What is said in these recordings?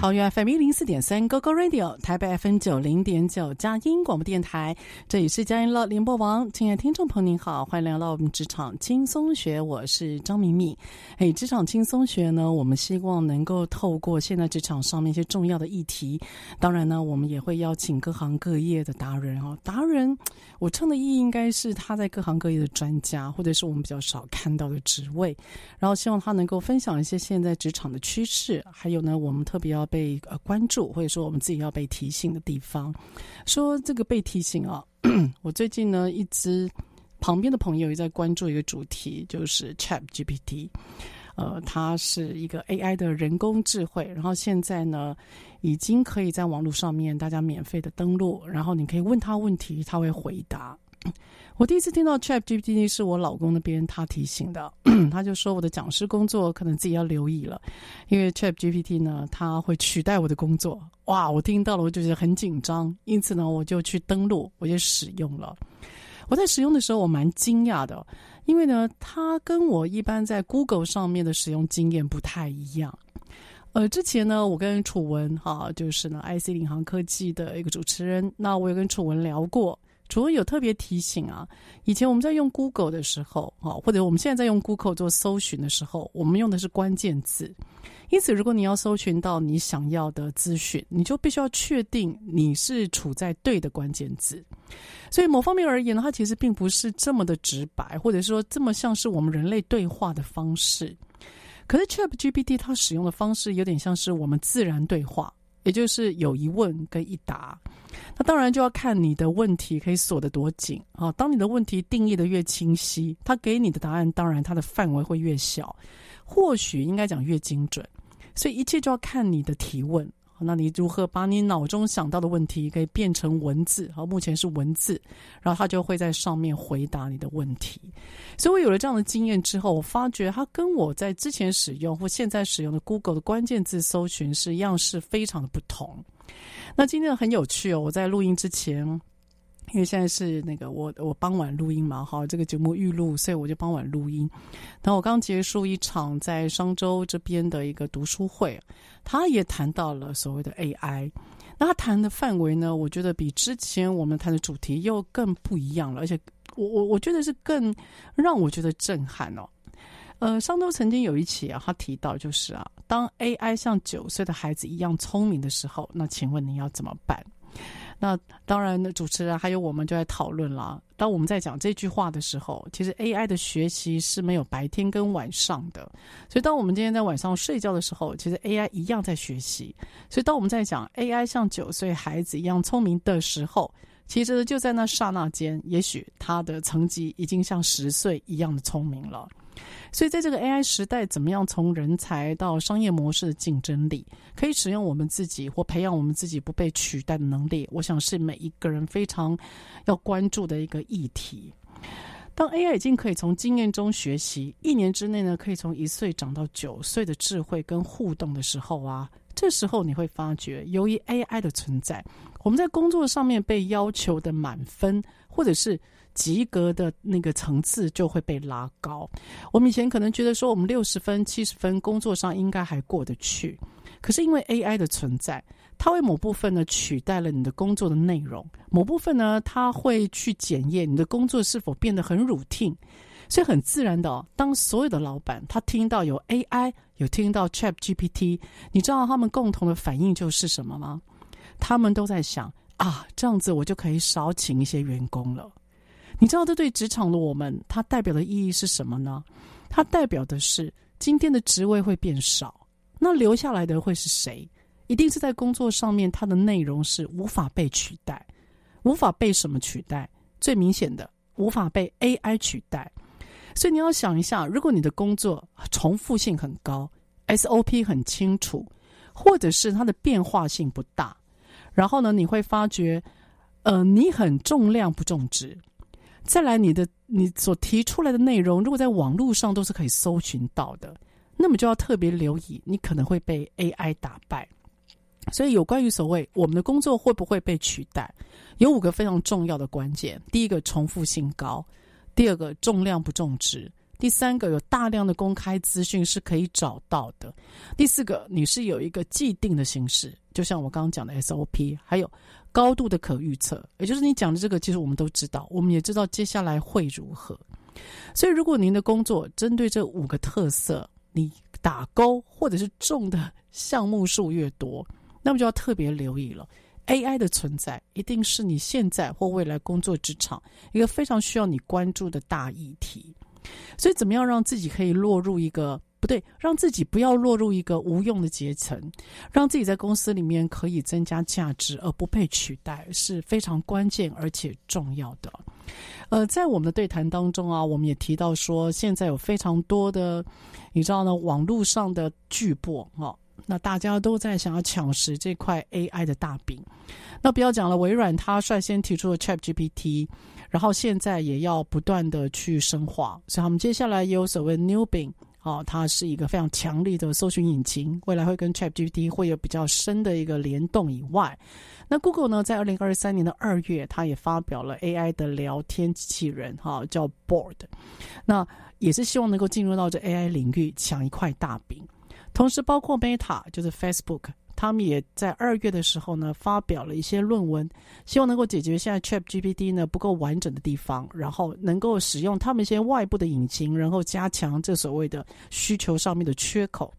桃园 FM 一零四点三 GoGo Radio，台北 FM 九零点九佳音广播电台，这里是佳音乐联播网。亲爱的听众朋友您好，欢迎来到我们职场轻松学，我是张敏敏。哎，职场轻松学呢，我们希望能够透过现在职场上面一些重要的议题，当然呢，我们也会邀请各行各业的达人哦。达人，我称的意义应该是他在各行各业的专家，或者是我们比较少看到的职位，然后希望他能够分享一些现在职场的趋势，还有呢，我们特别要。被呃关注，或者说我们自己要被提醒的地方，说这个被提醒啊，我最近呢一直旁边的朋友也在关注一个主题，就是 ChatGPT，呃，它是一个 AI 的人工智慧，然后现在呢已经可以在网络上面大家免费的登录，然后你可以问他问题，他会回答。我第一次听到 ChatGPT 是我老公那边他提醒的，他就说我的讲师工作可能自己要留意了，因为 ChatGPT 呢，他会取代我的工作。哇，我听到了，我就觉得很紧张，因此呢，我就去登录，我就使用了。我在使用的时候，我蛮惊讶的，因为呢，它跟我一般在 Google 上面的使用经验不太一样。呃，之前呢，我跟楚文哈、就是呢 IC 领航科技的一个主持人，那我有跟楚文聊过。楚文有特别提醒啊，以前我们在用 Google 的时候，啊，或者我们现在在用 Google 做搜寻的时候，我们用的是关键字。因此，如果你要搜寻到你想要的资讯，你就必须要确定你是处在对的关键字。所以，某方面而言呢，它其实并不是这么的直白，或者说这么像是我们人类对话的方式。可是，ChatGPT 它使用的方式有点像是我们自然对话。也就是有一问跟一答，那当然就要看你的问题可以锁得多紧啊。当你的问题定义得越清晰，他给你的答案当然它的范围会越小，或许应该讲越精准。所以一切就要看你的提问。那你如何把你脑中想到的问题可以变成文字？好，目前是文字，然后他就会在上面回答你的问题。所以我有了这样的经验之后，我发觉它跟我在之前使用或现在使用的 Google 的关键字搜寻是样式非常的不同。那今天很有趣哦，我在录音之前。因为现在是那个我我傍晚录音嘛，好，这个节目预录，所以我就傍晚录音。然后我刚结束一场在商州这边的一个读书会，他也谈到了所谓的 AI。那他谈的范围呢，我觉得比之前我们谈的主题又更不一样了，而且我我我觉得是更让我觉得震撼哦。呃，上周曾经有一期啊，他提到就是啊，当 AI 像九岁的孩子一样聪明的时候，那请问你要怎么办？那当然，主持人还有我们就在讨论了。当我们在讲这句话的时候，其实 AI 的学习是没有白天跟晚上的。所以当我们今天在晚上睡觉的时候，其实 AI 一样在学习。所以当我们在讲 AI 像九岁孩子一样聪明的时候，其实就在那刹那间，也许他的层级已经像十岁一样的聪明了。所以，在这个 AI 时代，怎么样从人才到商业模式的竞争力，可以使用我们自己或培养我们自己不被取代的能力，我想是每一个人非常要关注的一个议题。当 AI 已经可以从经验中学习，一年之内呢，可以从一岁长到九岁的智慧跟互动的时候啊，这时候你会发觉，由于 AI 的存在，我们在工作上面被要求的满分，或者是及格的那个层次就会被拉高。我们以前可能觉得说，我们六十分、七十分工作上应该还过得去，可是因为 AI 的存在，它为某部分呢取代了你的工作的内容，某部分呢，它会去检验你的工作是否变得很 routine。所以很自然的哦，当所有的老板他听到有 AI，有听到 ChatGPT，你知道他们共同的反应就是什么吗？他们都在想啊，这样子我就可以少请一些员工了。你知道这对职场的我们，它代表的意义是什么呢？它代表的是今天的职位会变少，那留下来的会是谁？一定是在工作上面，它的内容是无法被取代，无法被什么取代？最明显的，无法被 AI 取代。所以你要想一下，如果你的工作重复性很高，SOP 很清楚，或者是它的变化性不大，然后呢，你会发觉，呃，你很重量不重质。再来，你的你所提出来的内容，如果在网络上都是可以搜寻到的，那么就要特别留意，你可能会被 AI 打败。所以，有关于所谓我们的工作会不会被取代，有五个非常重要的关键。第一个，重复性高。第二个，重量不重质，第三个，有大量的公开资讯是可以找到的，第四个，你是有一个既定的形式，就像我刚刚讲的 SOP，还有高度的可预测，也就是你讲的这个，其实我们都知道，我们也知道接下来会如何。所以，如果您的工作针对这五个特色，你打勾或者是中的项目数越多，那么就要特别留意了。AI 的存在一定是你现在或未来工作职场一个非常需要你关注的大议题。所以，怎么样让自己可以落入一个不对，让自己不要落入一个无用的阶层，让自己在公司里面可以增加价值而不被取代，是非常关键而且重要的。呃，在我们的对谈当中啊，我们也提到说，现在有非常多的，你知道呢，网络上的巨擘啊。那大家都在想要抢食这块 AI 的大饼。那不要讲了，微软它率先提出了 ChatGPT，然后现在也要不断的去深化。所以，我们接下来也有所谓 New Bing 啊，它是一个非常强力的搜寻引擎，未来会跟 ChatGPT 会有比较深的一个联动。以外，那 Google 呢，在二零二三年的二月，它也发表了 AI 的聊天机器人，哈，叫 Board，。那也是希望能够进入到这 AI 领域，抢一块大饼。同时，包括 Meta 就是 Facebook，他们也在二月的时候呢，发表了一些论文，希望能够解决现在 ChatGPT 呢不够完整的地方，然后能够使用他们一些外部的引擎，然后加强这所谓的需求上面的缺口。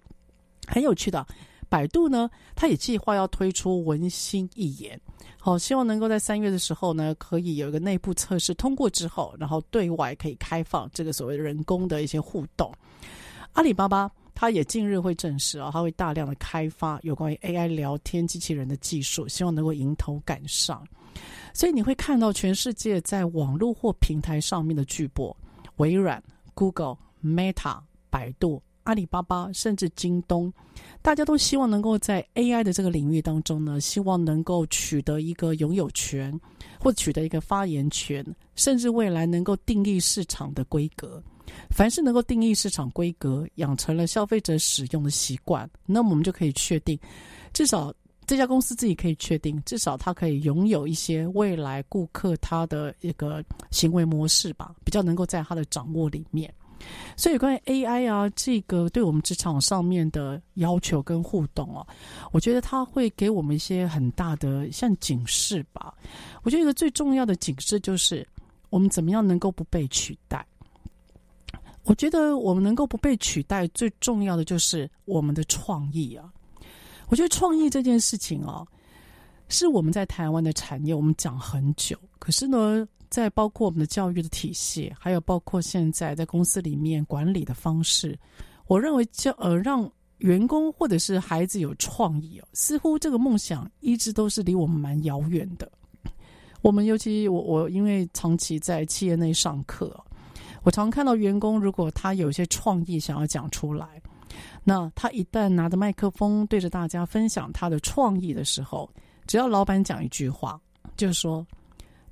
很有趣的，百度呢，它也计划要推出文心一言，好，希望能够在三月的时候呢，可以有一个内部测试通过之后，然后对外可以开放这个所谓人工的一些互动。阿里巴巴。他也近日会证实啊，他会大量的开发有关于 AI 聊天机器人的技术，希望能够迎头赶上。所以你会看到全世界在网络或平台上面的巨擘，微软、Google、Meta、百度、阿里巴巴，甚至京东，大家都希望能够在 AI 的这个领域当中呢，希望能够取得一个拥有权，或取得一个发言权，甚至未来能够定义市场的规格。凡是能够定义市场规格，养成了消费者使用的习惯，那么我们就可以确定，至少这家公司自己可以确定，至少它可以拥有一些未来顾客他的一个行为模式吧，比较能够在他的掌握里面。所以关于 AI 啊，这个对我们职场上面的要求跟互动啊，我觉得它会给我们一些很大的像警示吧。我觉得一个最重要的警示就是，我们怎么样能够不被取代。我觉得我们能够不被取代，最重要的就是我们的创意啊！我觉得创意这件事情啊，是我们在台湾的产业，我们讲很久。可是呢，在包括我们的教育的体系，还有包括现在在公司里面管理的方式，我认为教呃让员工或者是孩子有创意哦，似乎这个梦想一直都是离我们蛮遥远的。我们尤其我我因为长期在企业内上课。我常看到员工，如果他有一些创意想要讲出来，那他一旦拿着麦克风对着大家分享他的创意的时候，只要老板讲一句话，就是说：“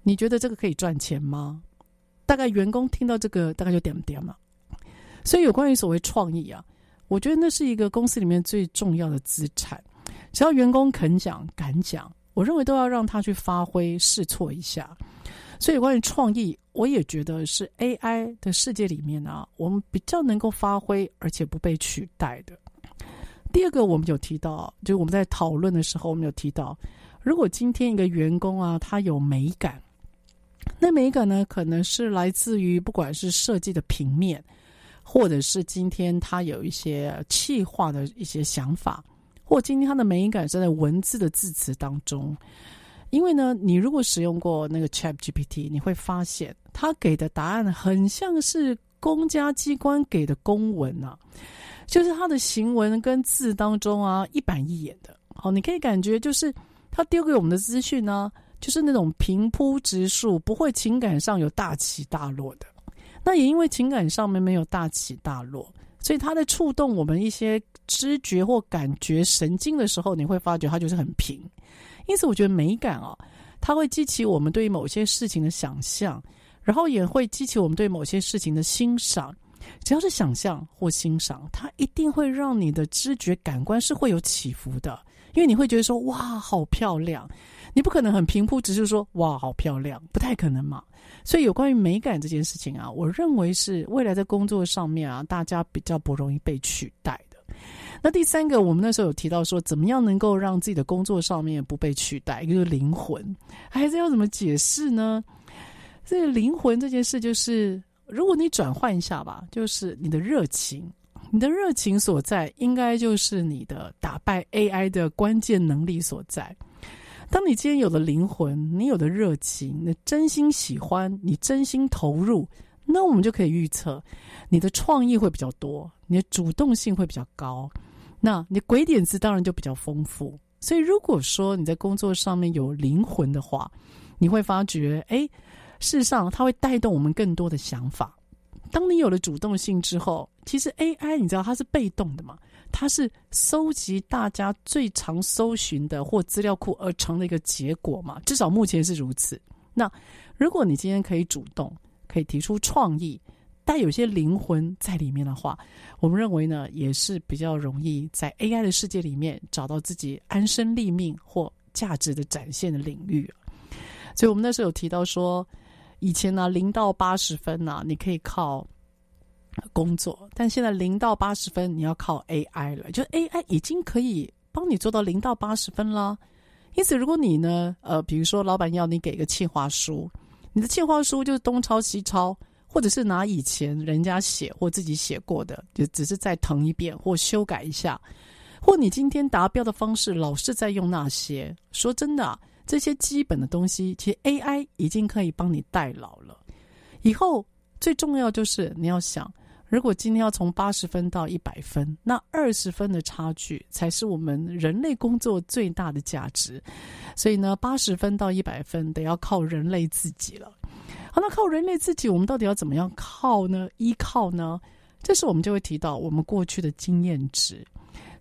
你觉得这个可以赚钱吗？”大概员工听到这个，大概就点点了。所以有关于所谓创意啊，我觉得那是一个公司里面最重要的资产。只要员工肯讲、敢讲，我认为都要让他去发挥、试错一下。所以关于创意。我也觉得是 AI 的世界里面啊，我们比较能够发挥而且不被取代的。第二个，我们有提到，就我们在讨论的时候，我们有提到，如果今天一个员工啊，他有美感，那美感呢，可能是来自于不管是设计的平面，或者是今天他有一些气化的一些想法，或今天他的美感是在文字的字词当中。因为呢，你如果使用过那个 ChatGPT，你会发现他给的答案很像是公家机关给的公文啊。就是他的行文跟字当中啊，一板一眼的，好，你可以感觉就是他丢给我们的资讯呢，就是那种平铺直述，不会情感上有大起大落的。那也因为情感上面没有大起大落，所以他在触动我们一些知觉或感觉神经的时候，你会发觉它就是很平。因此，我觉得美感哦，它会激起我们对于某些事情的想象，然后也会激起我们对某些事情的欣赏。只要是想象或欣赏，它一定会让你的知觉感官是会有起伏的，因为你会觉得说哇，好漂亮，你不可能很平铺直叙说哇，好漂亮，不太可能嘛。所以有关于美感这件事情啊，我认为是未来在工作上面啊，大家比较不容易被取代。那第三个，我们那时候有提到说，怎么样能够让自己的工作上面不被取代，一个灵魂，还是要怎么解释呢？这个灵魂这件事就是。如果你转换一下吧，就是你的热情，你的热情所在，应该就是你的打败 AI 的关键能力所在。当你今天有了灵魂，你有了热情，你真心喜欢，你真心投入，那我们就可以预测，你的创意会比较多，你的主动性会比较高，那你鬼点子当然就比较丰富。所以，如果说你在工作上面有灵魂的话，你会发觉，哎。事实上，它会带动我们更多的想法。当你有了主动性之后，其实 AI 你知道它是被动的嘛？它是搜集大家最常搜寻的或资料库而成的一个结果嘛？至少目前是如此。那如果你今天可以主动，可以提出创意，带有些灵魂在里面的话，我们认为呢，也是比较容易在 AI 的世界里面找到自己安身立命或价值的展现的领域。所以我们那时候有提到说。以前呢，零到八十分呢，你可以靠工作，但现在零到八十分你要靠 AI 了，就 AI 已经可以帮你做到零到八十分了。因此，如果你呢，呃，比如说老板要你给个企划书，你的企划书就是东抄西抄，或者是拿以前人家写或自己写过的，就只是再誊一遍或修改一下，或你今天达标的方式老是在用那些，说真的。这些基本的东西，其实 AI 已经可以帮你代劳了。以后最重要就是你要想，如果今天要从八十分到一百分，那二十分的差距才是我们人类工作最大的价值。所以呢，八十分到一百分得要靠人类自己了。那靠人类自己，我们到底要怎么样靠呢？依靠呢？这时我们就会提到我们过去的经验值。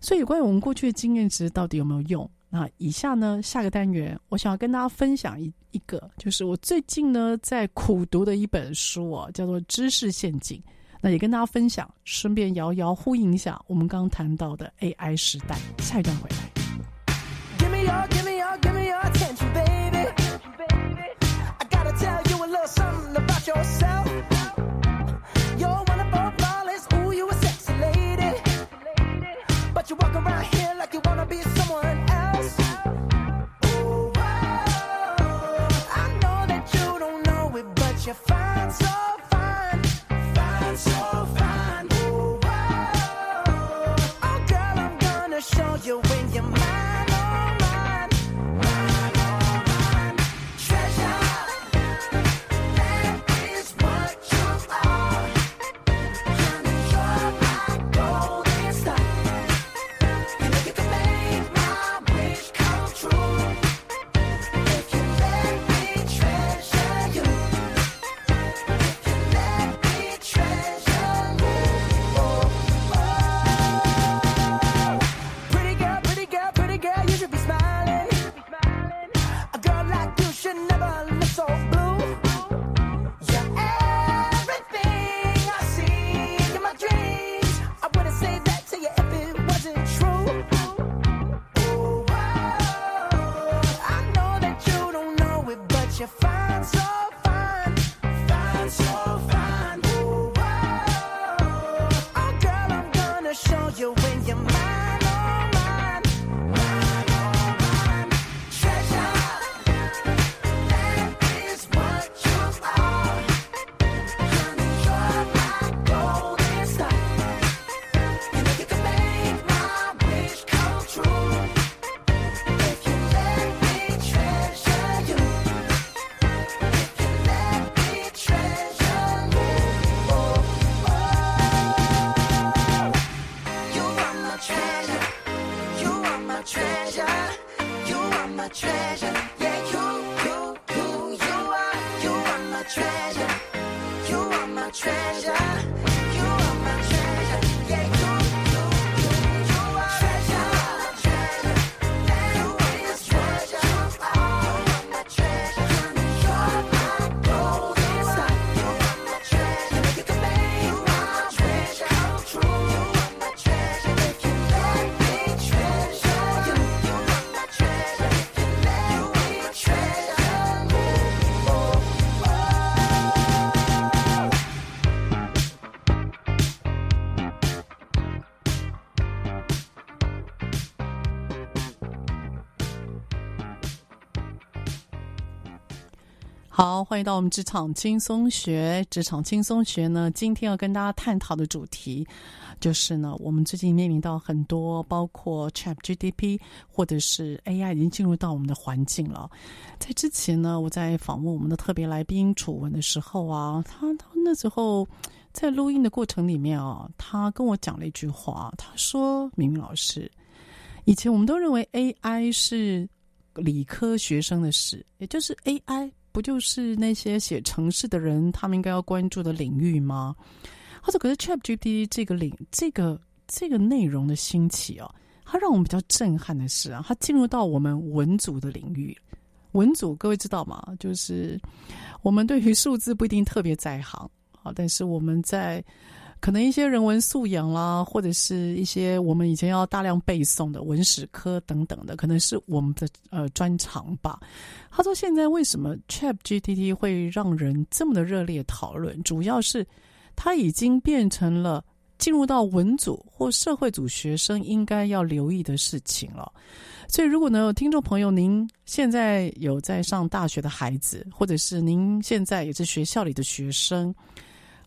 所以，关于我们过去的经验值到底有没有用？那以下呢，下个单元我想要跟大家分享一一个，就是我最近呢在苦读的一本书啊，叫做《知识陷阱》。那也跟大家分享，顺便遥遥呼应一下我们刚刚谈到的 AI 时代。下一段回来。Give me give me give me yourself. Ooh, you a sexy lady. But you walk around here 欢迎到我们职场轻松学。职场轻松学呢，今天要跟大家探讨的主题，就是呢，我们最近面临到很多，包括 ChatGPT 或者是 AI 已经进入到我们的环境了。在之前呢，我在访问我们的特别来宾楚文的时候啊，他他那时候在录音的过程里面啊，他跟我讲了一句话，他说：“明明老师，以前我们都认为 AI 是理科学生的事，也就是 AI。”不就是那些写城市的人，他们应该要关注的领域吗？或者可是 ChatGPT 这个领这个这个内容的兴起哦，它让我们比较震撼的是啊，它进入到我们文组的领域。文组各位知道吗？就是我们对于数字不一定特别在行啊，但是我们在。可能一些人文素养啦，或者是一些我们以前要大量背诵的文史科等等的，可能是我们的呃专长吧。他说：“现在为什么 ChatGPT 会让人这么的热烈讨论？主要是它已经变成了进入到文组或社会组学生应该要留意的事情了。所以，如果呢，有听众朋友您现在有在上大学的孩子，或者是您现在也是学校里的学生。”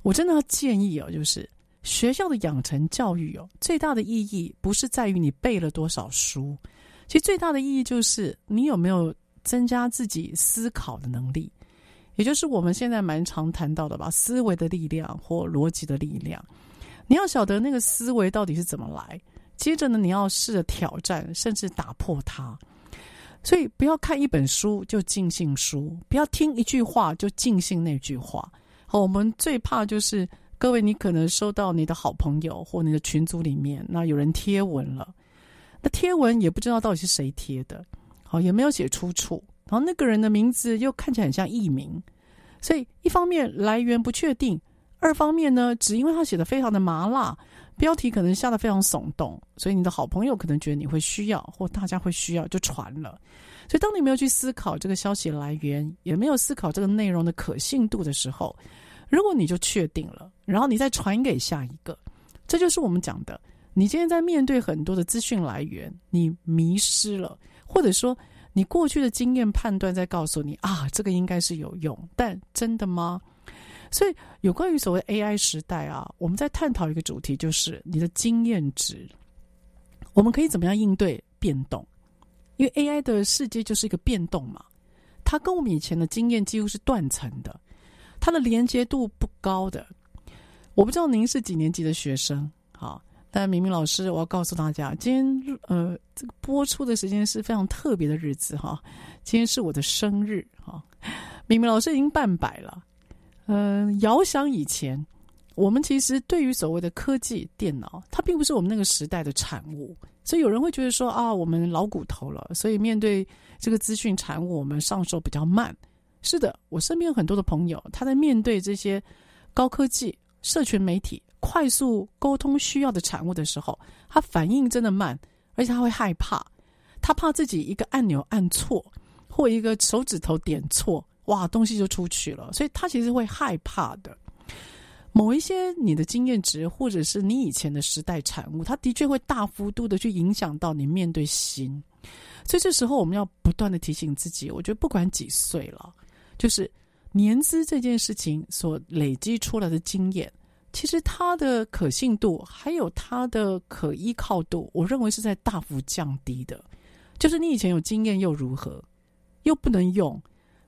我真的要建议哦，就是学校的养成教育哦，最大的意义不是在于你背了多少书，其实最大的意义就是你有没有增加自己思考的能力，也就是我们现在蛮常谈到的吧，思维的力量或逻辑的力量。你要晓得那个思维到底是怎么来，接着呢，你要试着挑战，甚至打破它。所以不要看一本书就尽信书，不要听一句话就尽信那句话。我们最怕就是各位，你可能收到你的好朋友或你的群组里面，那有人贴文了，那贴文也不知道到底是谁贴的，好，也没有写出处，然后那个人的名字又看起来很像艺名，所以一方面来源不确定，二方面呢，只因为他写的非常的麻辣，标题可能下得非常耸动，所以你的好朋友可能觉得你会需要，或大家会需要，就传了。所以当你没有去思考这个消息来源，也没有思考这个内容的可信度的时候，如果你就确定了，然后你再传给下一个，这就是我们讲的。你今天在面对很多的资讯来源，你迷失了，或者说你过去的经验判断在告诉你啊，这个应该是有用，但真的吗？所以有关于所谓 AI 时代啊，我们在探讨一个主题，就是你的经验值，我们可以怎么样应对变动？因为 AI 的世界就是一个变动嘛，它跟我们以前的经验几乎是断层的。它的连接度不高的，我不知道您是几年级的学生，好，但明明老师，我要告诉大家，今天呃，这个播出的时间是非常特别的日子哈，今天是我的生日哈，明明老师已经半百了，嗯、遥想以前，我们其实对于所谓的科技电脑，它并不是我们那个时代的产物，所以有人会觉得说啊，我们老骨头了，所以面对这个资讯产物，我们上手比较慢。是的，我身边有很多的朋友，他在面对这些高科技、社群媒体、快速沟通需要的产物的时候，他反应真的慢，而且他会害怕，他怕自己一个按钮按错，或一个手指头点错，哇，东西就出去了，所以他其实会害怕的。某一些你的经验值，或者是你以前的时代产物，它的确会大幅度的去影响到你面对新，所以这时候我们要不断的提醒自己，我觉得不管几岁了。就是年资这件事情所累积出来的经验，其实它的可信度还有它的可依靠度，我认为是在大幅降低的。就是你以前有经验又如何，又不能用。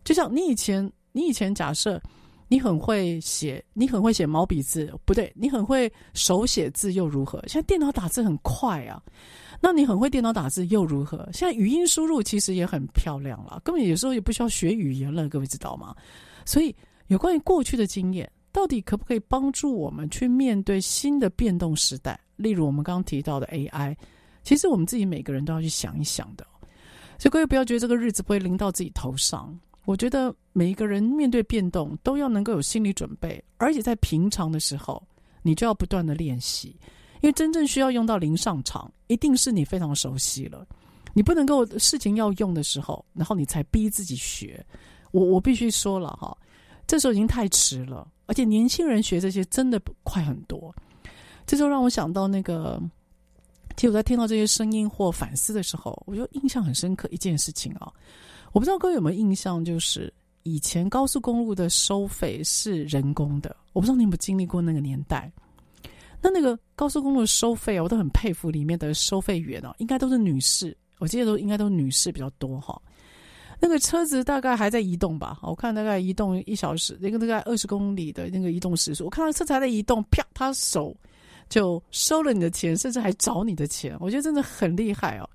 就像你以前，你以前假设你很会写，你很会写毛笔字，不对，你很会手写字又如何？现在电脑打字很快啊。那你很会电脑打字又如何？现在语音输入其实也很漂亮了，根本有时候也不需要学语言了，各位知道吗？所以有关于过去的经验，到底可不可以帮助我们去面对新的变动时代？例如我们刚刚提到的 AI，其实我们自己每个人都要去想一想的。所以各位不要觉得这个日子不会临到自己头上，我觉得每一个人面对变动都要能够有心理准备，而且在平常的时候，你就要不断的练习。因为真正需要用到临上场，一定是你非常熟悉了。你不能够事情要用的时候，然后你才逼自己学。我我必须说了哈，这时候已经太迟了。而且年轻人学这些真的快很多。这就让我想到那个，其实我在听到这些声音或反思的时候，我就印象很深刻一件事情啊。我不知道各位有没有印象，就是以前高速公路的收费是人工的，我不知道你有没有经历过那个年代。那那个高速公路收费啊，我都很佩服里面的收费员哦，应该都是女士，我记得都应该都是女士比较多哈。那个车子大概还在移动吧，我看大概移动一小时，那个大概二十公里的那个移动时速，我看到车子还在移动，啪，他手就收了你的钱，甚至还找你的钱，我觉得真的很厉害哦。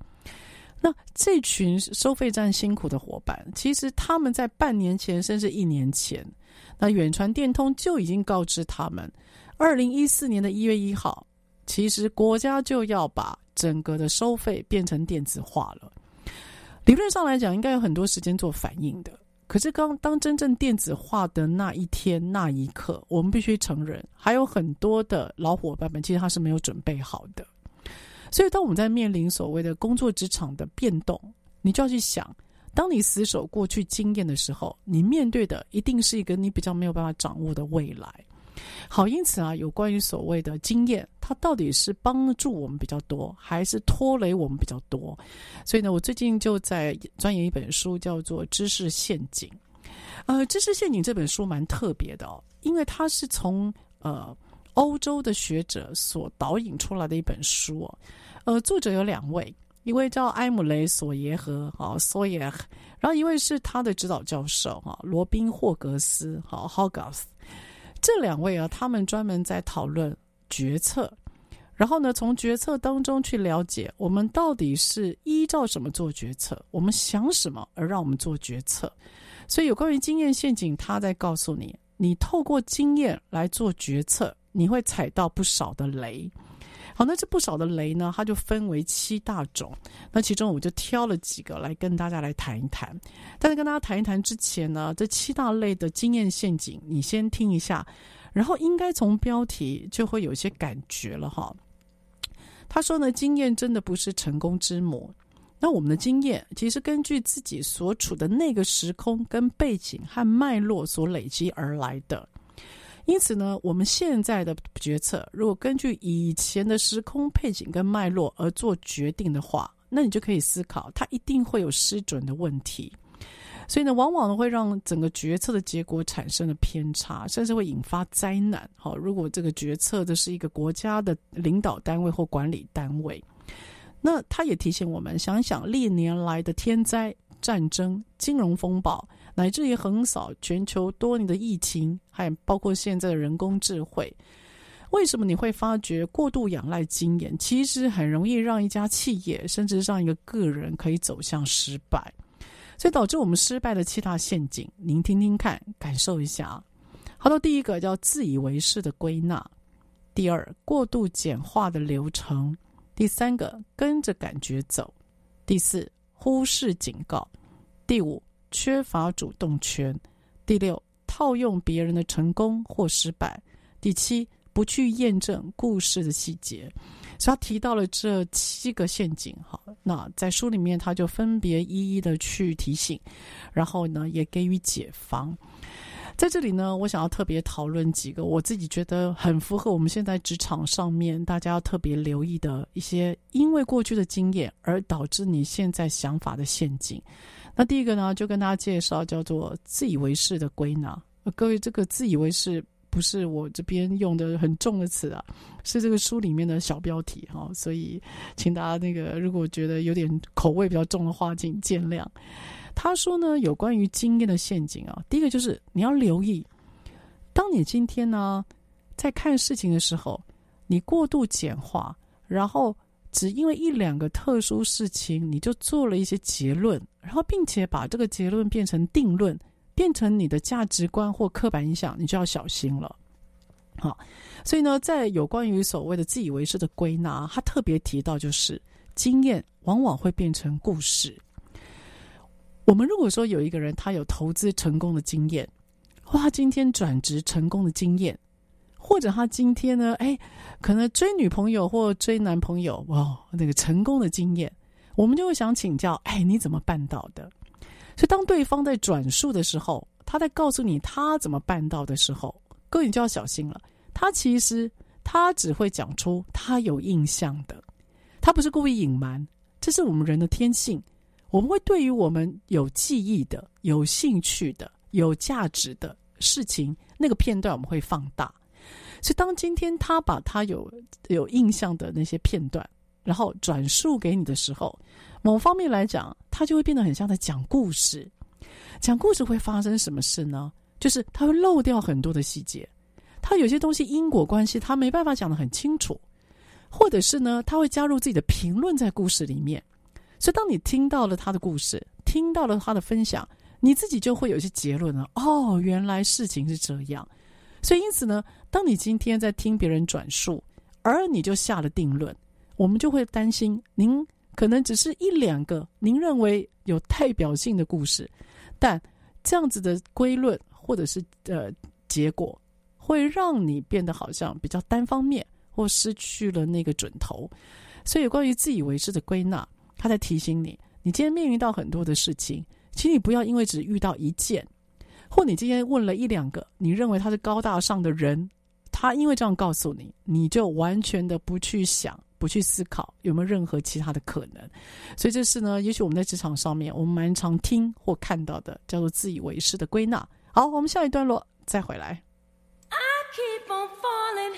那这群收费站辛苦的伙伴，其实他们在半年前甚至一年前，那远传电通就已经告知他们。二零一四年的一月一号，其实国家就要把整个的收费变成电子化了。理论上来讲，应该有很多时间做反应的。可是刚当真正电子化的那一天那一刻，我们必须承认，还有很多的老伙伴们其实他是没有准备好的。所以，当我们在面临所谓的工作职场的变动，你就要去想，当你死守过去经验的时候，你面对的一定是一个你比较没有办法掌握的未来。好，因此啊，有关于所谓的经验，它到底是帮助我们比较多，还是拖累我们比较多？所以呢，我最近就在钻研一本书，叫做《知识陷阱》。呃，《知识陷阱》这本书蛮特别的哦，因为它是从呃欧洲的学者所导引出来的一本书哦。呃，作者有两位，一位叫埃姆雷索耶和啊索耶，然后一位是他的指导教授哈罗宾霍格斯哈 Hogarth。这两位啊，他们专门在讨论决策，然后呢，从决策当中去了解我们到底是依照什么做决策，我们想什么而让我们做决策。所以，有关于经验陷阱，他在告诉你，你透过经验来做决策，你会踩到不少的雷。好，那这不少的雷呢，它就分为七大种。那其中我就挑了几个来跟大家来谈一谈。但是跟大家谈一谈之前呢，这七大类的经验陷阱，你先听一下，然后应该从标题就会有些感觉了哈。他说呢，经验真的不是成功之母。那我们的经验其实根据自己所处的那个时空跟背景和脉络所累积而来的。因此呢，我们现在的决策，如果根据以前的时空背景跟脉络而做决定的话，那你就可以思考，它一定会有失准的问题。所以呢，往往呢会让整个决策的结果产生了偏差，甚至会引发灾难。好，如果这个决策的是一个国家的领导单位或管理单位，那他也提醒我们，想一想历年来的天灾、战争、金融风暴。乃至于横扫全球多年的疫情，还包括现在的人工智慧，为什么你会发觉过度仰赖经验，其实很容易让一家企业，甚至让一个个人可以走向失败，所以导致我们失败的七大陷阱，您听听看，感受一下。好的，第一个叫自以为是的归纳，第二过度简化的流程，第三个跟着感觉走，第四忽视警告，第五。缺乏主动权，第六，套用别人的成功或失败，第七，不去验证故事的细节。所以他提到了这七个陷阱。好，那在书里面他就分别一一的去提醒，然后呢也给予解方。在这里呢，我想要特别讨论几个我自己觉得很符合我们现在职场上面大家要特别留意的一些，因为过去的经验而导致你现在想法的陷阱。那第一个呢，就跟大家介绍叫做自以为是的归纳。各位，这个自以为是不是我这边用的很重的词啊，是这个书里面的小标题哈，所以请大家那个如果觉得有点口味比较重的话，请见谅。他说呢，有关于经验的陷阱啊，第一个就是你要留意，当你今天呢在看事情的时候，你过度简化，然后。只因为一两个特殊事情，你就做了一些结论，然后并且把这个结论变成定论，变成你的价值观或刻板印象，你就要小心了。好，所以呢，在有关于所谓的自以为是的归纳，他特别提到，就是经验往往会变成故事。我们如果说有一个人，他有投资成功的经验，或他今天转职成功的经验。或者他今天呢，哎，可能追女朋友或追男朋友，哇，那个成功的经验，我们就会想请教，哎，你怎么办到的？所以当对方在转述的时候，他在告诉你他怎么办到的时候，各位你就要小心了。他其实他只会讲出他有印象的，他不是故意隐瞒，这是我们人的天性。我们会对于我们有记忆的、有兴趣的、有价值的事情，那个片段我们会放大。所以，当今天他把他有有印象的那些片段，然后转述给你的时候，某方面来讲，他就会变得很像在讲故事。讲故事会发生什么事呢？就是他会漏掉很多的细节，他有些东西因果关系他没办法讲得很清楚，或者是呢，他会加入自己的评论在故事里面。所以，当你听到了他的故事，听到了他的分享，你自己就会有一些结论了。哦，原来事情是这样。所以，因此呢，当你今天在听别人转述，而你就下了定论，我们就会担心您可能只是一两个您认为有代表性的故事，但这样子的归论或者是呃结果，会让你变得好像比较单方面，或失去了那个准头。所以，关于自以为是的归纳。他在提醒你，你今天面临到很多的事情，请你不要因为只遇到一件，或你今天问了一两个你认为他是高大上的人，他因为这样告诉你，你就完全的不去想、不去思考有没有任何其他的可能。所以这是呢，也许我们在职场上面，我们蛮常听或看到的，叫做自以为是的归纳。好，我们下一段落再回来。I keep on falling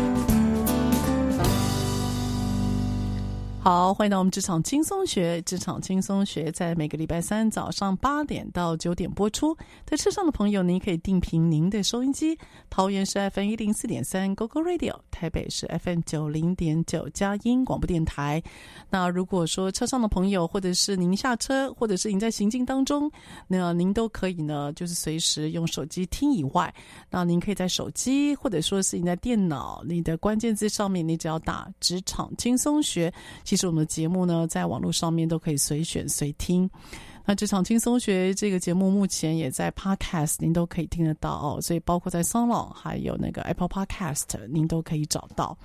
好，欢迎到我们职场轻松学。职场轻松学在每个礼拜三早上八点到九点播出。在车上的朋友，您可以定频您的收音机。桃园是 FM 一零四点三 GoGo Radio，台北是 FM 九零点九佳音广播电台。那如果说车上的朋友，或者是您下车，或者是您在行进当中，那您都可以呢，就是随时用手机听以外，那您可以在手机，或者说是你在电脑，你的关键字上面，你只要打“职场轻松学”。其实我们的节目呢，在网络上面都可以随选随听。那职场轻松学这个节目目前也在 Podcast，您都可以听得到哦。所以包括在 SoundOn 还有那个 Apple Podcast，您都可以找到。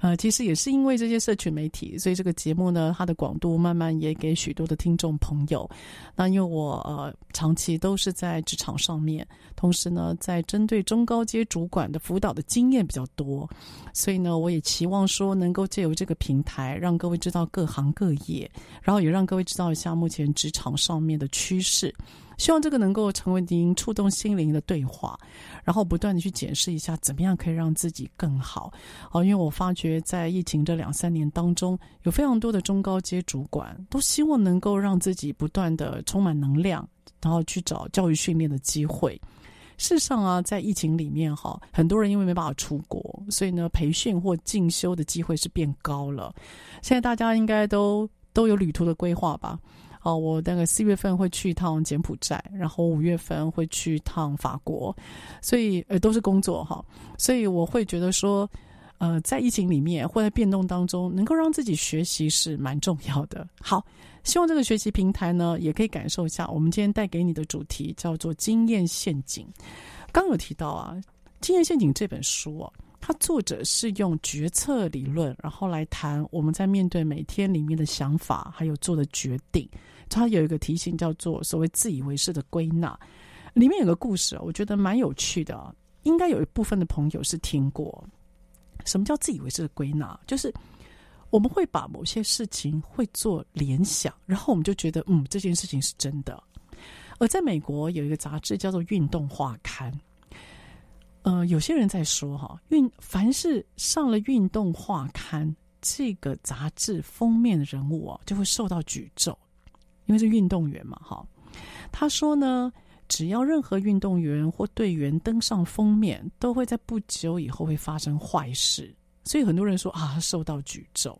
呃，其实也是因为这些社群媒体，所以这个节目呢，它的广度慢慢也给许多的听众朋友。那因为我呃长期都是在职场上面，同时呢，在针对中高阶主管的辅导的经验比较多，所以呢，我也期望说能够借由这个平台，让各位知道各行各业，然后也让各位知道一下目前职场上面的趋势。希望这个能够成为您触动心灵的对话，然后不断的去检视一下，怎么样可以让自己更好。哦，因为我发觉在疫情这两三年当中，有非常多的中高阶主管都希望能够让自己不断的充满能量，然后去找教育训练的机会。事实上啊，在疫情里面哈，很多人因为没办法出国，所以呢，培训或进修的机会是变高了。现在大家应该都都有旅途的规划吧？哦，我大概四月份会去一趟柬埔寨，然后五月份会去一趟法国，所以呃都是工作哈，所以我会觉得说，呃，在疫情里面或在变动当中，能够让自己学习是蛮重要的。好，希望这个学习平台呢，也可以感受一下我们今天带给你的主题叫做经验陷阱。刚有提到啊，《经验陷阱》这本书啊。他作者是用决策理论，然后来谈我们在面对每天里面的想法，还有做的决定。他有一个题型叫做所谓自以为是的归纳。里面有个故事，我觉得蛮有趣的，应该有一部分的朋友是听过。什么叫自以为是的归纳？就是我们会把某些事情会做联想，然后我们就觉得嗯，这件事情是真的。而在美国有一个杂志叫做《运动画刊》。呃，有些人在说哈，运凡是上了运动画刊这个杂志封面的人物啊，就会受到诅咒，因为是运动员嘛哈。他说呢，只要任何运动员或队员登上封面，都会在不久以后会发生坏事，所以很多人说啊，受到诅咒。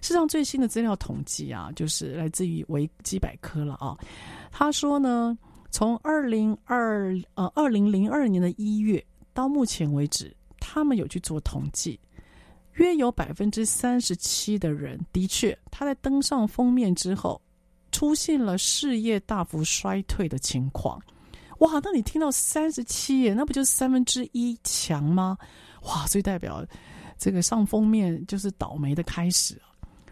事实上，最新的资料统计啊，就是来自于维基百科了啊。他说呢，从二零二呃二零零二年的一月。到目前为止，他们有去做统计，约有百分之三十七的人，的确他在登上封面之后，出现了事业大幅衰退的情况。哇，那你听到三十七耶，那不就是三分之一强吗？哇，所以代表这个上封面就是倒霉的开始！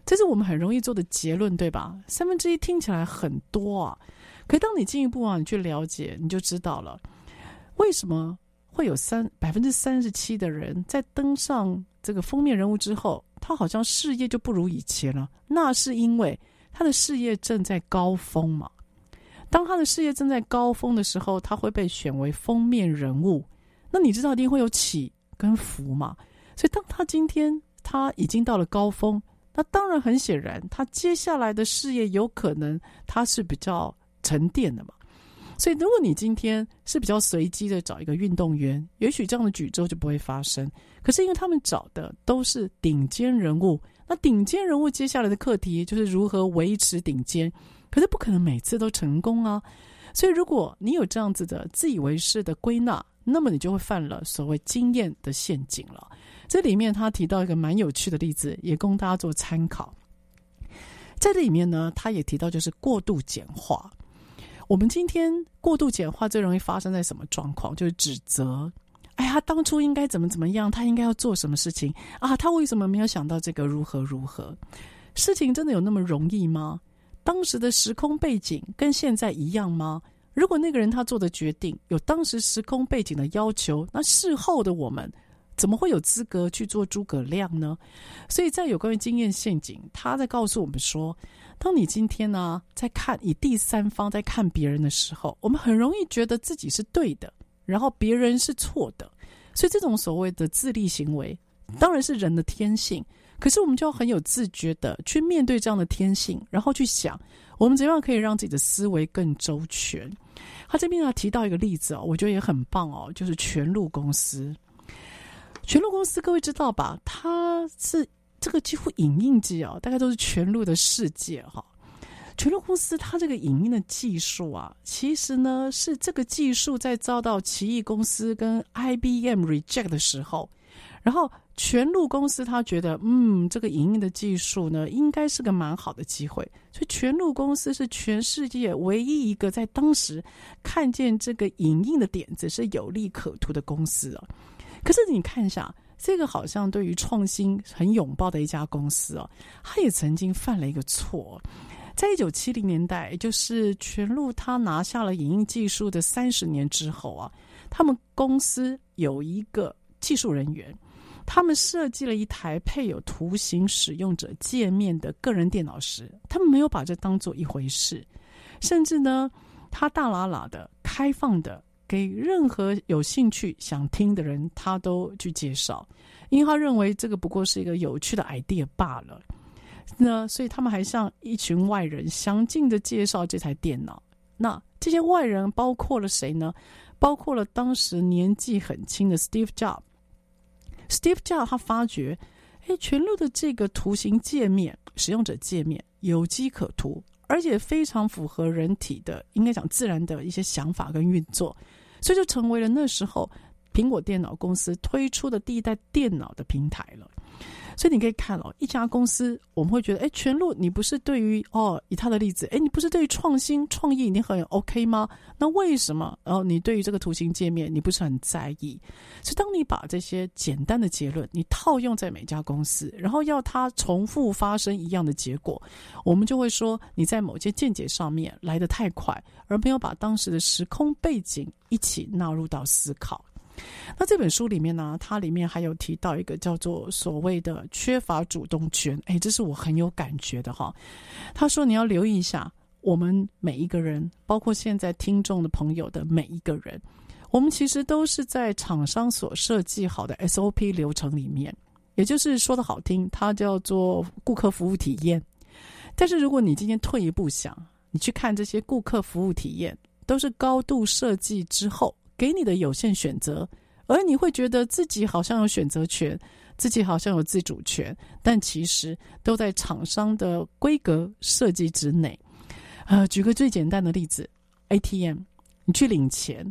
这是我们很容易做的结论，对吧？三分之一听起来很多啊，可当你进一步啊，你去了解，你就知道了为什么。会有三百分之三十七的人在登上这个封面人物之后，他好像事业就不如以前了。那是因为他的事业正在高峰嘛。当他的事业正在高峰的时候，他会被选为封面人物。那你知道一定会有起跟伏嘛？所以当他今天他已经到了高峰，那当然很显然，他接下来的事业有可能他是比较沉淀的嘛。所以，如果你今天是比较随机的找一个运动员，也许这样的诅咒就不会发生。可是，因为他们找的都是顶尖人物，那顶尖人物接下来的课题就是如何维持顶尖。可是，不可能每次都成功啊。所以，如果你有这样子的自以为是的归纳，那么你就会犯了所谓经验的陷阱了。这里面他提到一个蛮有趣的例子，也供大家做参考。在这里面呢，他也提到就是过度简化。我们今天过度简化最容易发生在什么状况？就是指责。哎呀，当初应该怎么怎么样，他应该要做什么事情啊？他为什么没有想到这个？如何如何？事情真的有那么容易吗？当时的时空背景跟现在一样吗？如果那个人他做的决定有当时时空背景的要求，那事后的我们怎么会有资格去做诸葛亮呢？所以在有关于经验陷阱，他在告诉我们说，当你今天呢、在看以第三方在看别人的时候，我们很容易觉得自己是对的，然后别人是错的。所以这种所谓的自利行为，当然是人的天性。可是我们就要很有自觉的去面对这样的天性，然后去想，我们怎样可以让自己的思维更周全。他这边呢提到一个例子哦，我觉得也很棒哦，就是全录公司。全录公司各位知道吧？它是这个几乎影印机哦，大概都是全录的世界哈。全录公司它这个影印的技术啊，其实呢是这个技术在遭到奇异公司跟 IBM reject 的时候，然后全路公司他觉得，嗯，这个影印的技术呢应该是个蛮好的机会，所以全路公司是全世界唯一一个在当时看见这个影印的点子是有利可图的公司啊。可是你看一下，这个好像对于创新很拥抱的一家公司哦，他也曾经犯了一个错。在一九七零年代，也就是全路他拿下了影印技术的三十年之后啊，他们公司有一个技术人员，他们设计了一台配有图形使用者界面的个人电脑时，他们没有把这当做一回事，甚至呢，他大喇喇的开放的给任何有兴趣想听的人，他都去介绍，因为他认为这个不过是一个有趣的 idea 罢了。那所以他们还向一群外人详尽的介绍这台电脑。那这些外人包括了谁呢？包括了当时年纪很轻的 Steve Jobs。Steve Jobs 他发觉，哎，全录的这个图形界面、使用者界面有机可图，而且非常符合人体的，应该讲自然的一些想法跟运作，所以就成为了那时候苹果电脑公司推出的第一代电脑的平台了。所以你可以看哦，一家公司我们会觉得，哎，全路你不是对于哦，以他的例子，哎，你不是对于创新创意你很 OK 吗？那为什么哦，你对于这个图形界面你不是很在意？所以当你把这些简单的结论你套用在每家公司，然后要它重复发生一样的结果，我们就会说你在某些见解上面来得太快，而没有把当时的时空背景一起纳入到思考。那这本书里面呢，它里面还有提到一个叫做所谓的缺乏主动权，哎，这是我很有感觉的哈。他说你要留意一下，我们每一个人，包括现在听众的朋友的每一个人，我们其实都是在厂商所设计好的 SOP 流程里面，也就是说的好听，它叫做顾客服务体验。但是如果你今天退一步想，你去看这些顾客服务体验，都是高度设计之后。给你的有限选择，而你会觉得自己好像有选择权，自己好像有自主权，但其实都在厂商的规格设计之内。呃，举个最简单的例子，ATM，你去领钱，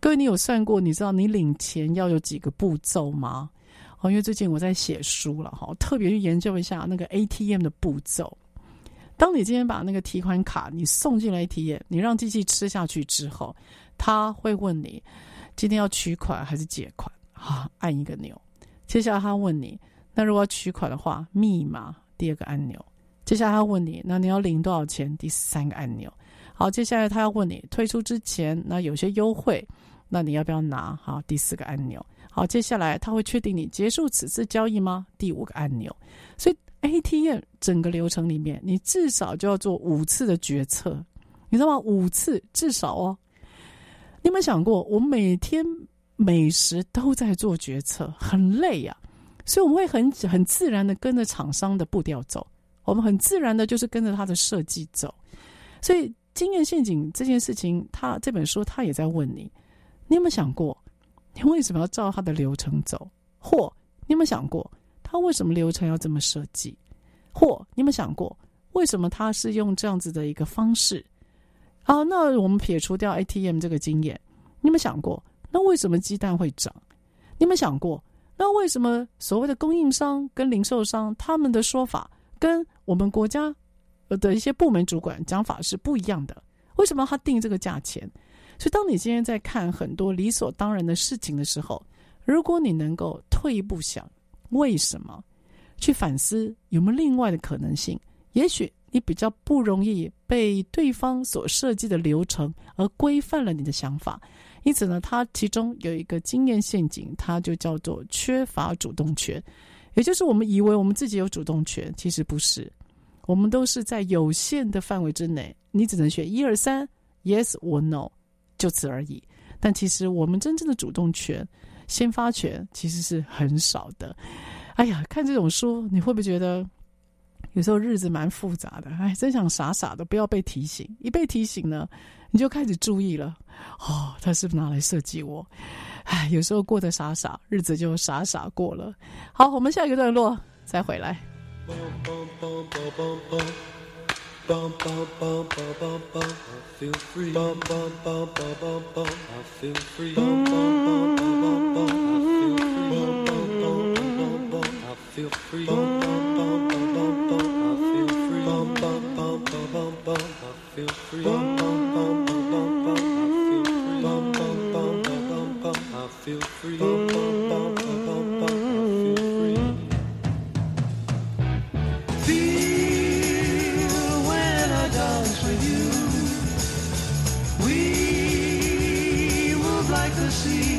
各位你有算过？你知道你领钱要有几个步骤吗？哦，因为最近我在写书了哈，特别去研究一下那个 ATM 的步骤。当你今天把那个提款卡你送进了 ATM，你让机器吃下去之后。他会问你今天要取款还是借款？啊，按一个钮。接下来他问你，那如果要取款的话，密码第二个按钮。接下来他问你，那你要领多少钱？第三个按钮。好，接下来他要问你退出之前，那有些优惠，那你要不要拿？好，第四个按钮。好，接下来他会确定你结束此次交易吗？第五个按钮。所以 ATM 整个流程里面，你至少就要做五次的决策，你知道吗？五次至少哦。你有没有想过，我每天每时都在做决策，很累呀、所以我们会很很自然的跟着厂商的步调走，我们很自然的就是跟着他的设计走。所以经验陷阱这件事情，他这本书他也在问你：你有没有想过，你为什么要照他的流程走？或你有没有想过，他为什么流程要这么设计？或你有没有想过，为什么他是用这样子的一个方式？好，那我们撇除掉 ATM 这个经验，你有想过，那为什么鸡蛋会涨？你有没有想过，那为什么所谓的供应商跟零售商他们的说法跟我们国家的一些部门主管讲法是不一样的？为什么他定这个价钱？所以，当你今天在看很多理所当然的事情的时候，如果你能够退一步想，为什么去反思有没有另外的可能性？也许。你比较不容易被对方所设计的流程而规范了你的想法，因此呢，它其中有一个经验陷阱，它就叫做缺乏主动权，也就是我们以为我们自己有主动权，其实不是，我们都是在有限的范围之内，你只能选一二三，yes or no，就此而已。但其实我们真正的主动权、先发权其实是很少的。哎呀，看这种书，你会不会觉得有时候日子蛮复杂的？哎，真想傻傻的不要被提醒，一被提醒呢，你就开始注意了。哦，他是不是拿来设计我？哎，有时候过得傻傻，日子就傻傻过了。好，我们下一个段落再回来。feel free. Bum, bum, bum, bum, bum, bum. When I dance with you. We move like the sea.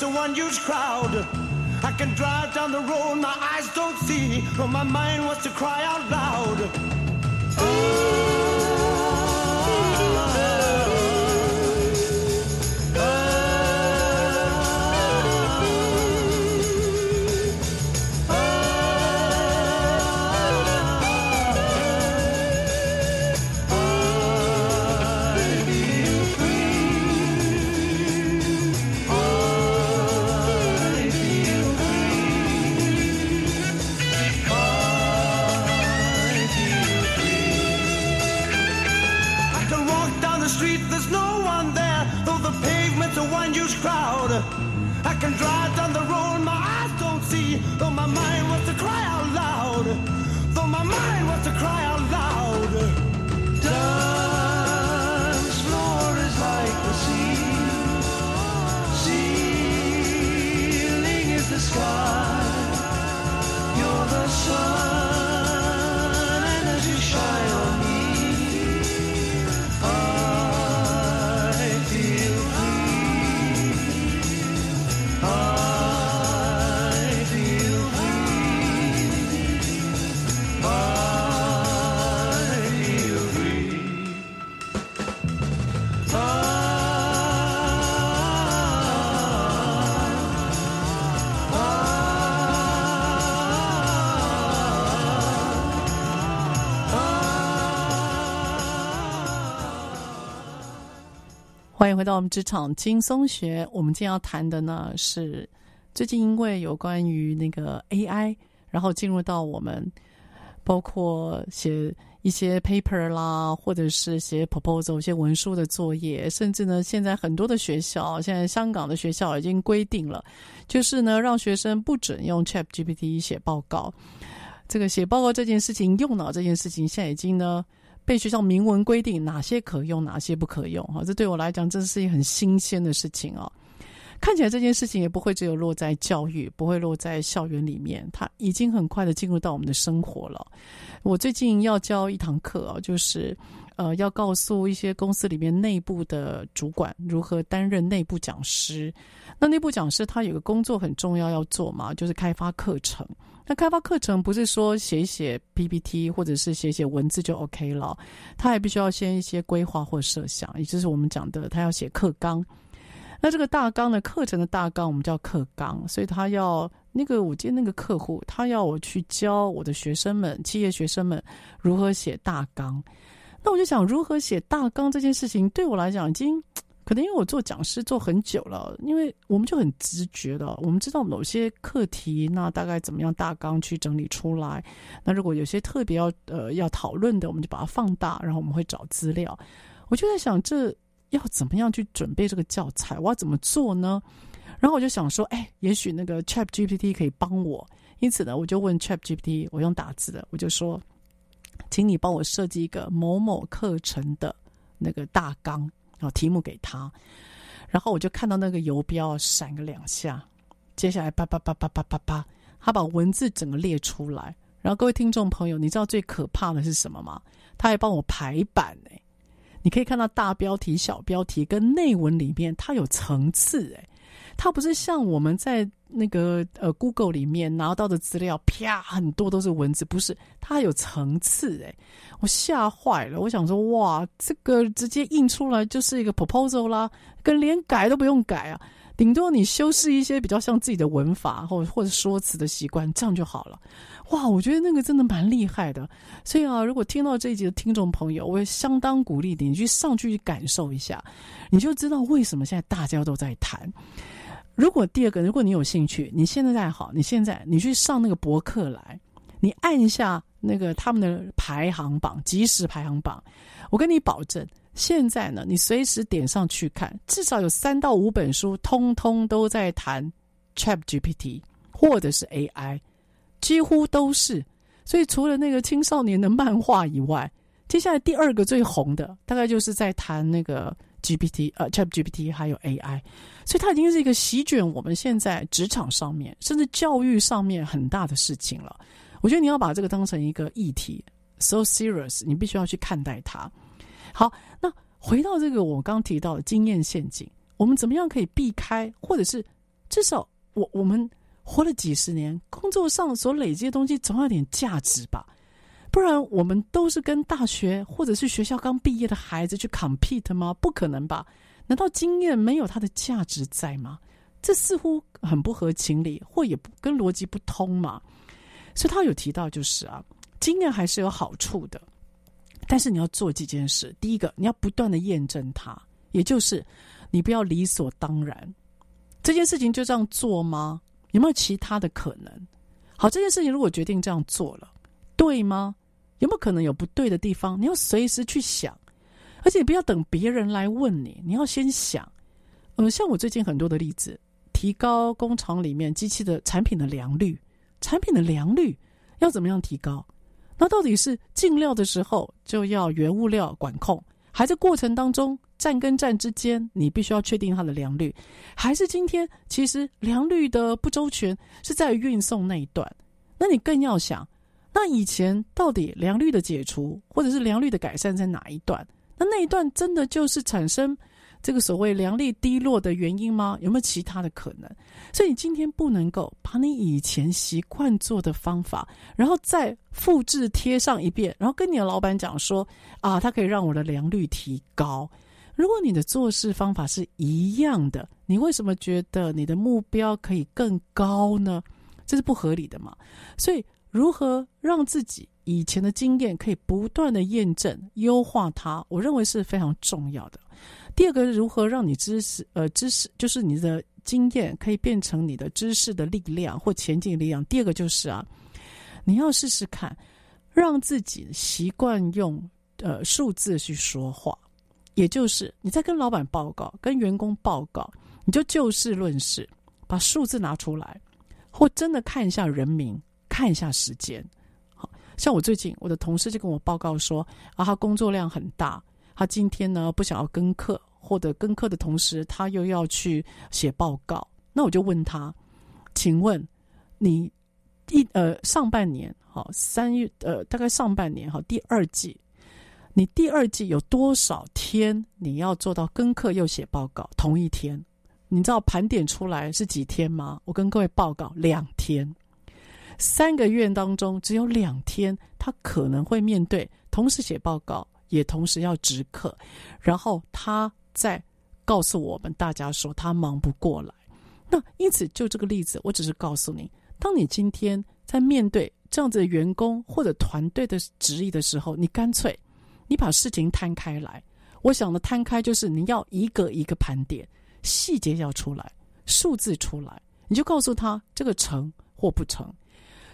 It's a one-huge crowd. I can drive down the road, my eyes don't see, but my mind wants to cry out loud. 欢迎回到我们职场轻松学。我们今天要谈的呢是最近因为有关于那个 AI，然后进入到我们包括写一些 paper 啦，或者是写 proposal 一些文书的作业，甚至呢现在很多的学校，现在香港的学校已经规定了，就是呢让学生不准用 ChatGPT 写报告。这个写报告这件事情，用脑这件事情，现在已经呢。被学校明文规定哪些可用，哪些不可用，哈，这对我来讲，这是一很新鲜的事情啊。看起来这件事情也不会只有落在教育，不会落在校园里面，它已经很快的进入到我们的生活了。我最近要教一堂课啊，就是呃，要告诉一些公司里面内部的主管如何担任内部讲师。那内部讲师他有个工作很重要要做嘛，就是开发课程。那开发课程不是说写一写 PPT 或者是写写文字就 OK 了，他还必须要先一些规划或设想，也就是我们讲的，他要写课纲。那这个大纲呢，课程的大纲我们叫课纲，所以他要那个我见那个客户，他要我去教我的学生们、企业学生们如何写大纲。那我就想，如何写大纲这件事情，对我来讲已经。可能因为我做讲师做很久了，因为我们就很直觉的，我们知道某些课题，那大概怎么样大纲去整理出来。那如果有些特别要呃要讨论的，我们就把它放大，然后我们会找资料。我就在想，这要怎么样去准备这个教材？我要怎么做呢？然后我就想说，哎，也许那个 Chat GPT 可以帮我。因此呢，我就问 Chat GPT，我用打字的，我就说，请你帮我设计一个某某课程的那个大纲，然后题目给他。然后我就看到那个游标闪个两下，接下来叭叭叭叭叭叭叭，他把文字整个列出来。然后各位听众朋友，你知道最可怕的是什么吗？他还帮我排版哎，你可以看到大标题、小标题跟内文里面，它有层次哎，它不是像我们在那个呃 Google 里面拿到的资料，啪很多都是文字，不是，它有层次哎，我吓坏了，我想说哇，这个直接印出来就是一个 proposal 啦，跟连改都不用改啊。顶多你修饰一些比较像自己的文法或或者说辞的习惯，这样就好了。哇，我觉得那个真的蛮厉害的。所以啊，如果听到这一集的听众朋友，我也相当鼓励你，你去上去感受一下，你就知道为什么现在大家都在谈。如果第二个，如果你有兴趣，你现在好，你现在你去上那个博客来，你按一下那个他们的排行榜，即时排行榜，我跟你保证。现在呢，你随时点上去看，至少有三到五本书，通通都在谈 ChatGPT 或者是 AI，几乎都是。所以除了那个青少年的漫画以外，接下来第二个最红的，大概就是在谈那个 GPT，呃，ChatGPT 还有 AI。所以它已经是一个席卷我们现在职场上面，甚至教育上面很大的事情了。我觉得你要把这个当成一个议题，so serious，你必须要去看待它。好，那回到这个我刚提到的经验陷阱，我们怎么样可以避开，或者是至少我我们活了几十年，工作上所累积的东西总要有点价值吧？不然我们都是跟大学或者是学校刚毕业的孩子去 compete 吗？不可能吧？难道经验没有它的价值在吗？这似乎很不合情理，或也不跟逻辑不通嘛。所以他有提到，就是啊，经验还是有好处的。但是你要做几件事，第一个，你要不断的验证它，也就是你不要理所当然，这件事情就这样做吗？有没有其他的可能？好，这件事情如果决定这样做了，对吗？有没有可能有不对的地方？你要随时去想，而且不要等别人来问你，你要先想。呃，像我最近很多的例子，提高工厂里面机器的产品的良率，产品的良率要怎么样提高？那到底是进料的时候就要原物料管控，还是过程当中站跟站之间你必须要确定它的良率，还是今天其实良率的不周全是在运送那一段？那你更要想，那以前到底良率的解除或者是良率的改善在哪一段？那那一段真的就是产生？这个所谓良率低落的原因吗？有没有其他的可能？所以你今天不能够把你以前习惯做的方法，然后再复制贴上一遍，然后跟你的老板讲说啊，它可以让我的良率提高。如果你的做事方法是一样的，你为什么觉得你的目标可以更高呢？这是不合理的嘛。所以如何让自己以前的经验可以不断的验证、优化它，我认为是非常重要的。第二个如何让你知识，呃，知识就是你的经验可以变成你的知识的力量或前进力量。第二个就是啊，你要试试看，让自己习惯用呃数字去说话，也就是你在跟老板报告、跟员工报告，你就就事论事，把数字拿出来，或真的看一下人名，看一下时间。好，像我最近我的同事就跟我报告说啊，他工作量很大。他今天呢，不想要跟课，或者跟课的同时，他又要去写报告。那我就问他，请问你一呃上半年好三月呃大概上半年好第二季，你第二季有多少天你要做到跟课又写报告同一天？你知道盘点出来是几天吗？我跟各位报告两天，三个月当中只有两天，他可能会面对同时写报告。也同时要值课，然后他再告诉我们大家说他忙不过来。那因此就这个例子，我只是告诉你，当你今天在面对这样子的员工或者团队的质疑的时候，你干脆你把事情摊开来。我想的摊开就是你要一个一个盘点，细节要出来，数字出来，你就告诉他这个成或不成。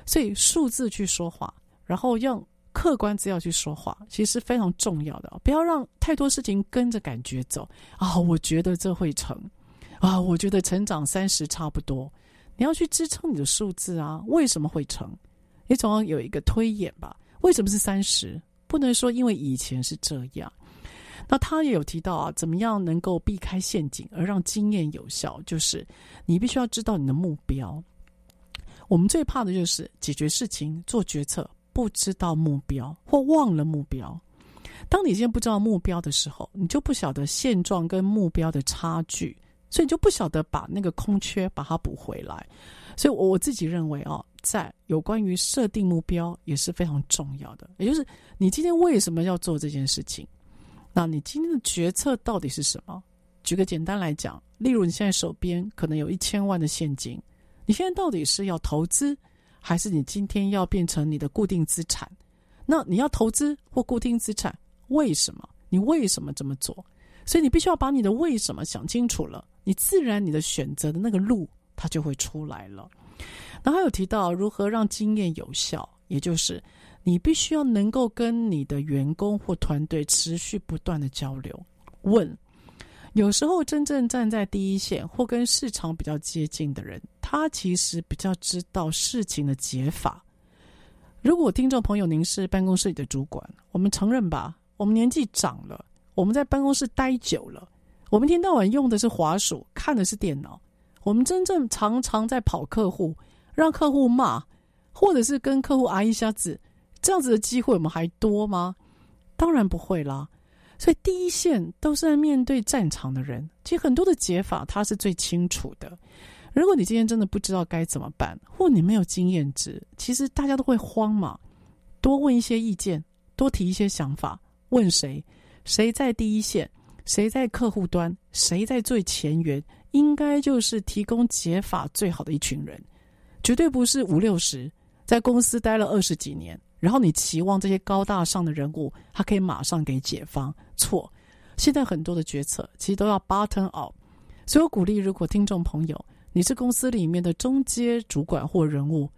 所以数字去说话，然后用。客观资料去说话，其实是非常重要的。不要让太多事情跟着感觉走啊！我觉得这会成啊，我觉得成长三十差不多。你要去支撑你的数字啊？为什么会成？你总要有一个推演吧？为什么是三十？不能说因为以前是这样。那他也有提到啊，怎么样能够避开陷阱而让经验有效？就是你必须要知道你的目标。我们最怕的就是解决事情、做决策不知道目标或忘了目标。当你今天不知道目标的时候，你就不晓得现状跟目标的差距，所以你就不晓得把那个空缺把它补回来。所以我我自己认为哦，在有关于设定目标也是非常重要的，也就是你今天为什么要做这件事情？那你今天的决策到底是什么？举个简单来讲，例如你现在手边可能有一千万的现金。你现在到底是要投资，还是你今天要变成你的固定资产？那你要投资或固定资产，为什么？你为什么这么做？所以你必须要把你的为什么想清楚了，你自然你的选择的那个路它就会出来了。然后还有提到如何让经验有效，也就是你必须要能够跟你的员工或团队持续不断的交流，问。有时候，真正站在第一线或跟市场比较接近的人，他其实比较知道事情的解法。如果听众朋友您是办公室里的主管，我们承认吧，我们年纪长了，我们在办公室待久了，我们一天到晚用的是滑鼠，看的是电脑，我们真正常常在跑客户，让客户骂，或者是跟客户挨一下子，这样子的机会我们还多吗？当然不会啦。所以第一线都是在面对战场的人，其实很多的解法他是最清楚的。如果你今天真的不知道该怎么办，或你没有经验值，其实大家都会慌嘛。多问一些意见，多提一些想法。问谁？谁在第一线？谁在客户端？谁在最前沿？应该就是提供解法最好的一群人，绝对不是五六十，在公司待了二十几年。然后你期望这些高大上的人物，他可以马上给解方？错，现在很多的决策其实都要 bottom up。所以我鼓励，如果听众朋友你是公司里面的中阶主管或人物，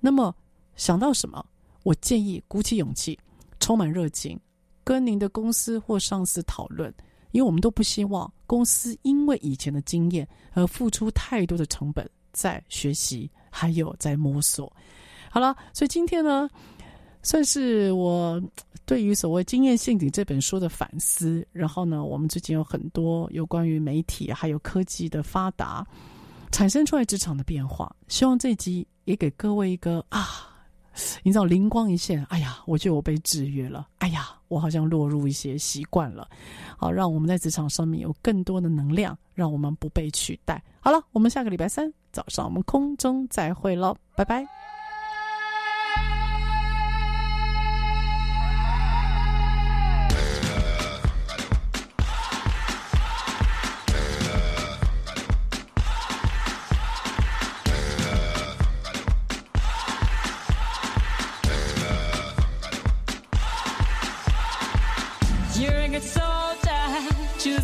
那么想到什么，我建议鼓起勇气，充满热情，跟您的公司或上司讨论，因为我们都不希望公司因为以前的经验而付出太多的成本在学习，还有在摸索。好了，所以今天呢，算是我对于所谓《经验陷阱》这本书的反思。然后呢，我们最近有很多有关于媒体还有科技的发达，产生出来职场的变化。希望这集也给各位一个啊，你知道灵光一现。哎呀，我觉得我被制约了。哎呀，我好像落入一些习惯了。好，让我们在职场上面有更多的能量，让我们不被取代。好了，我们下个礼拜三早上我们空中再会喽，拜拜。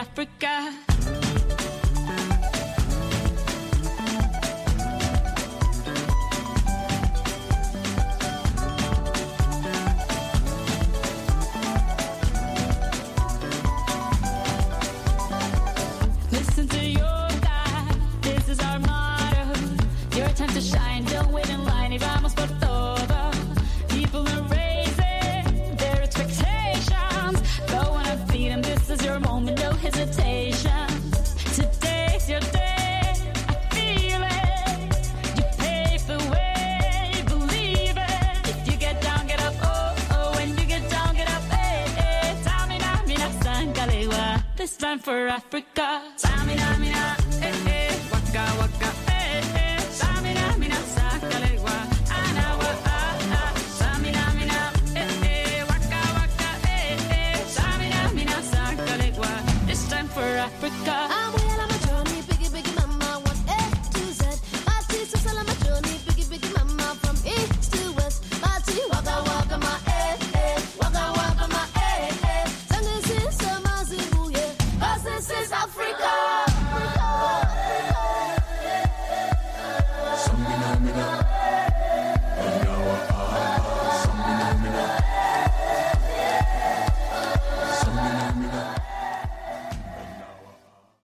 Africa. for Africa.